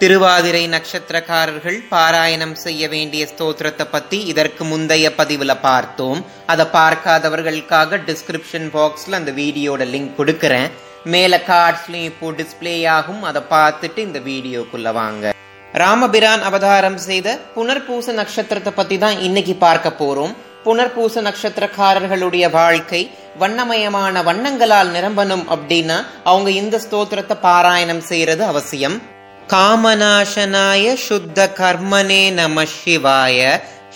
திருவாதிரை நட்சத்திரக்காரர்கள் பாராயணம் செய்ய வேண்டிய ஸ்தோத்திரத்தை பத்தி இதற்கு முந்தைய பதிவுல பார்த்தோம். அதை பார்க்காதவர்களுக்காக டிஸ்கிரிப்ஷன் பாக்ஸ்ல அந்த வீடியோட லிங்க் கொடுக்கறேன். மேல கார்ட்ஸ்லயும் இப்போ டிஸ்பிளே ஆகும். அதை பார்த்துட்டு இந்த வீடியோக்குள்ள வாங்க. ராமபிரான் அவதாரம் செய்த புனர்பூச நட்சத்திரத்தை பத்தி தான் இன்னைக்கு பார்க்க போறோம். புனர்பூச நட்சத்திரக்காரர்களுடைய வாழ்க்கை வண்ணமயமான வண்ணங்களால் நிரம்பணும் அப்படின்னா அவங்க இந்த ஸ்தோத்திரத்தை பாராயணம் செய்யறது அவசியம். காமநாசனாய சுத்த கர்மனே நம சிவாய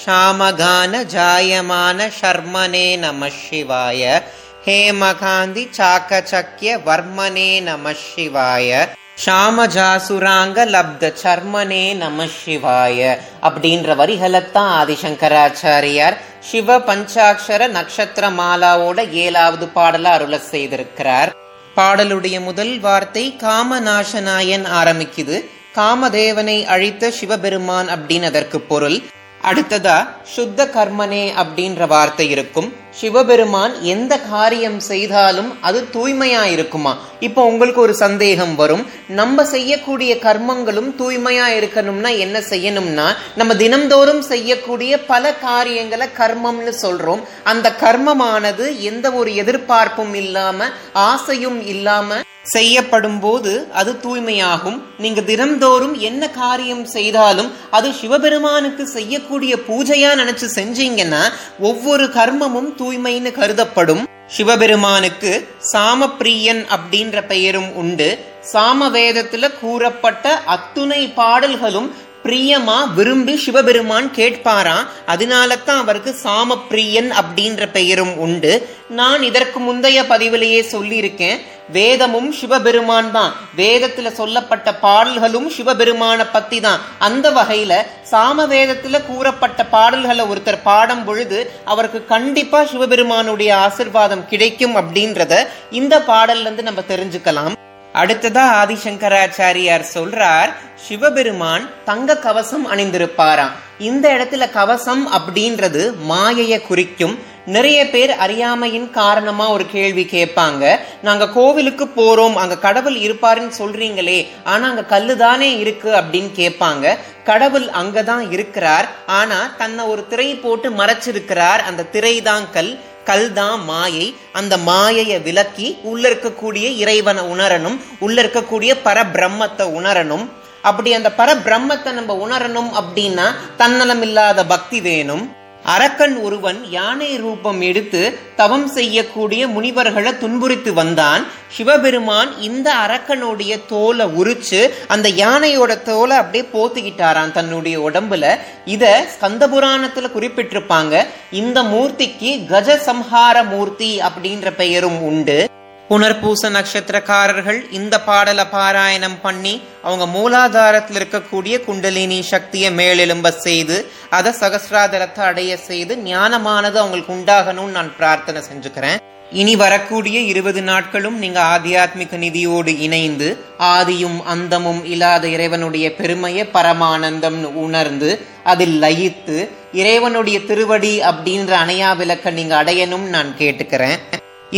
ஷாமகான ஜாயமான ஷர்மனே நம சிவாய ஹேமகாந்தி சாக்கச்சக்கிய வர்மனே நம சிவாய ஷாமஜாசுராங்க லப்த சர்மனே நம சிவாய அப்படின்ற வரிகளைத்தான் ஆதிசங்கராச்சாரியார் சிவ பஞ்சாட்சர நட்சத்திர மாலாவோட ஏழாவது பாடல அருள செய்திருக்கிறார். பாடலுடைய முதல் வார்த்தை காமநாசனாயன் ஆரம்பிக்குது. காமதேவனை அழித்த சிவபெருமான் அப்படின்னு அதற்கு பொருள். அடுத்ததா சுத்த கர்மனே அப்படின்ற வார்த்தை இருக்கும். சிவபெருமான் எந்த காரியம் செய்தாலும் அது தூய்மையா இருக்குமா இப்போ உங்களுக்கு ஒரு சந்தேகம் வரும். நம்ம செய்யக்கூடிய கர்மங்களும் தூய்மையா இருக்கணும்னா என்ன செய்யணும்னா நம்ம தினம்தோறும் செய்யக்கூடிய பல காரியங்களை கர்மம்னு சொல்றோம். அந்த கர்மமானது எந்த ஒரு எதிர்பார்ப்பும் இல்லாம ஆசையும் இல்லாம செய்யப்படும் போது அது தூய்மையாகும். நீங்க தினம்தோறும் என்ன காரியம் செய்தாலும் அது சிவபெருமானுக்கு செய்யக்கூடிய பூஜையா நினைச்சு செஞ்சீங்கன்னா ஒவ்வொரு கர்மமும் தூய்மைன்னு கருதப்படும். சிவபெருமானுக்கு சாமப்பிரியன் அப்படின்ற பெயரும் உண்டு. சாம வேதத்துல கூறப்பட்ட அத்துணை பாடல்களும் பிரியமா விரும்பி சிவபெருமான் கேட்பாராம். அதனால தான் அவருக்கு சாமப்பிரியன் அப்படின்ற பெயரும் உண்டு. நான் இதற்கு முந்தைய பதிவிலேயே சொல்லியிருக்கேன். வேதமும் சிவபெருமான் தான் வேதத்துல சொல்லப்பட்ட பாடல்களும் சிவபெருமான பத்தி தான் அந்த வகையில சாம வேதத்துல கூறப்பட்ட பாடல்களை ஒருத்தர் பாடும் பொழுது அவருக்கு கண்டிப்பா சிவபெருமானுடைய ஆசிர்வாதம் கிடைக்கும் அப்படின்றத இந்த பாடல்ல இருந்து நம்ம தெரிஞ்சுக்கலாம். அடுத்ததா ஆதிசங்கராச்சாரியார் சொல்றார் சிவபெருமான் தங்க கவசம் அணிந்திருப்பாராம். இந்த இடத்துல கவசம் அப்படின்றது மாயைய குறிக்கும் நிறைய பேர் அறியாமையின் காரணமா ஒரு கேள்வி கேட்பாங்க. நாங்க கோவிலுக்கு போறோம் அங்க கடவுள் இருப்பாருன்னு சொல்றீங்களே ஆனா அங்க கல்லு தானே இருக்கு அப்படின்னு கேட்பாங்க. கடவுள் அங்கதான் இருக்கிறார் ஆனா தன்னை ஒரு திரை போட்டு மறைச்சிருக்கிறார். அந்த திரை தான் கல் கல் தான் மாயை. அந்த மாயையை விலக்கி உள்ள இருக்கக்கூடிய இறைவனை உணரணும் உள்ள இருக்கக்கூடிய பரபிரம்மத்தை உணரணும். அப்படி அந்த பரபிரம்மத்தை நம்ம உணரணும் அப்படின்னா தன்னலம் இல்லாத பக்தி வேணும். அரக்கன் ஒருவன் யானை ரூபம் எடுத்து தவம் செய்யக்கூடிய முனிவர்களை துன்புறுத்து வந்தான். சிவபெருமான் இந்த அரக்கனுடைய தோலை உரிச்சு அந்த யானையோட தோலை அப்படியே போத்துக்கிட்டாராம் தன்னுடைய உடம்புல. இத ஸ்கந்த புராணத்துல குறிப்பிட்டிருப்பாங்க. இந்த மூர்த்திக்கு கஜ சம்ஹார மூர்த்தி அப்படின்ற பெயரும் உண்டு. புனர்பூச நட்சத்திரக்காரர்கள் இந்த பாடலை பாராயணம் பண்ணி அவங்க மூலாதாரத்தில் இருக்கக்கூடிய குண்டலினி சக்தியை மேலெலும்ப செய்து அதை சகசிராதரத்தை அடைய செய்து ஞானமானது அவங்களுக்கு உண்டாகணும்னு நான் பிரார்த்தனை செஞ்சுக்கிறேன். இனி வரக்கூடிய இருபது நாட்களும் நீங்க ஆத்தியாத்மிக நிதியோடு இணைந்து ஆதியும் அந்தமும் இல்லாத இறைவனுடைய பெருமையை பரமானந்தம்னு உணர்ந்து அதில் லயித்து இறைவனுடைய திருவடி அப்படின்ற அணையா விளக்க நீங்க அடையணும்னு நான் கேட்டுக்கிறேன்.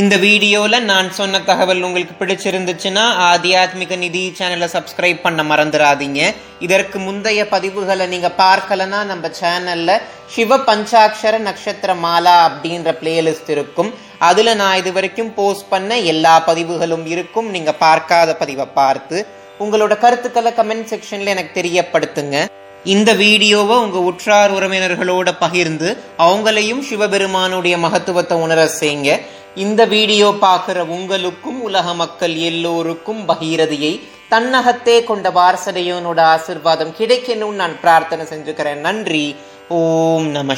இந்த வீடியோல நான் சொன்ன தகவல் உங்களுக்கு பிடிச்சிருந்துச்சுன்னா ஆத்தியாத்மிக நிதி சேனலை சப்ஸ்கிரைப் பண்ண மறந்துடாதீங்க இதற்கு முந்தைய பதிவுகளை நீங்க பார்க்கலனா நம்ம சேனல்ல சிவ பஞ்சாட்சர நட்சத்திர மாலா அப்படின்ற பிளேலிஸ்ட் இருக்கும். அதுல நான் இது வரைக்கும் போஸ்ட் பண்ண எல்லா பதிவுகளும் இருக்கும். நீங்க பார்க்காத பதிவை பார்த்து உங்களோட கருத்துக்களை கமெண்ட் செக்ஷன்ல எனக்கு தெரியப்படுத்துங்க. இந்த வீடியோவை உங்க உற்றார் உறவினர்களோட பகிர்ந்து அவங்களையும் சிவபெருமானுடைய மகத்துவத்தை உணர செய்யுங்க. இந்த வீடியோ பார்க்குற உங்களுக்கும் உலக மக்கள் எல்லோருக்கும் பகீரதியை தன்னகத்தே கொண்ட வாரசடையோனோட ஆசிர்வாதம் கிடைக்கணும்னு நான் பிரார்த்தனை செஞ்சுக்கிறேன். நன்றி. ஓம் நம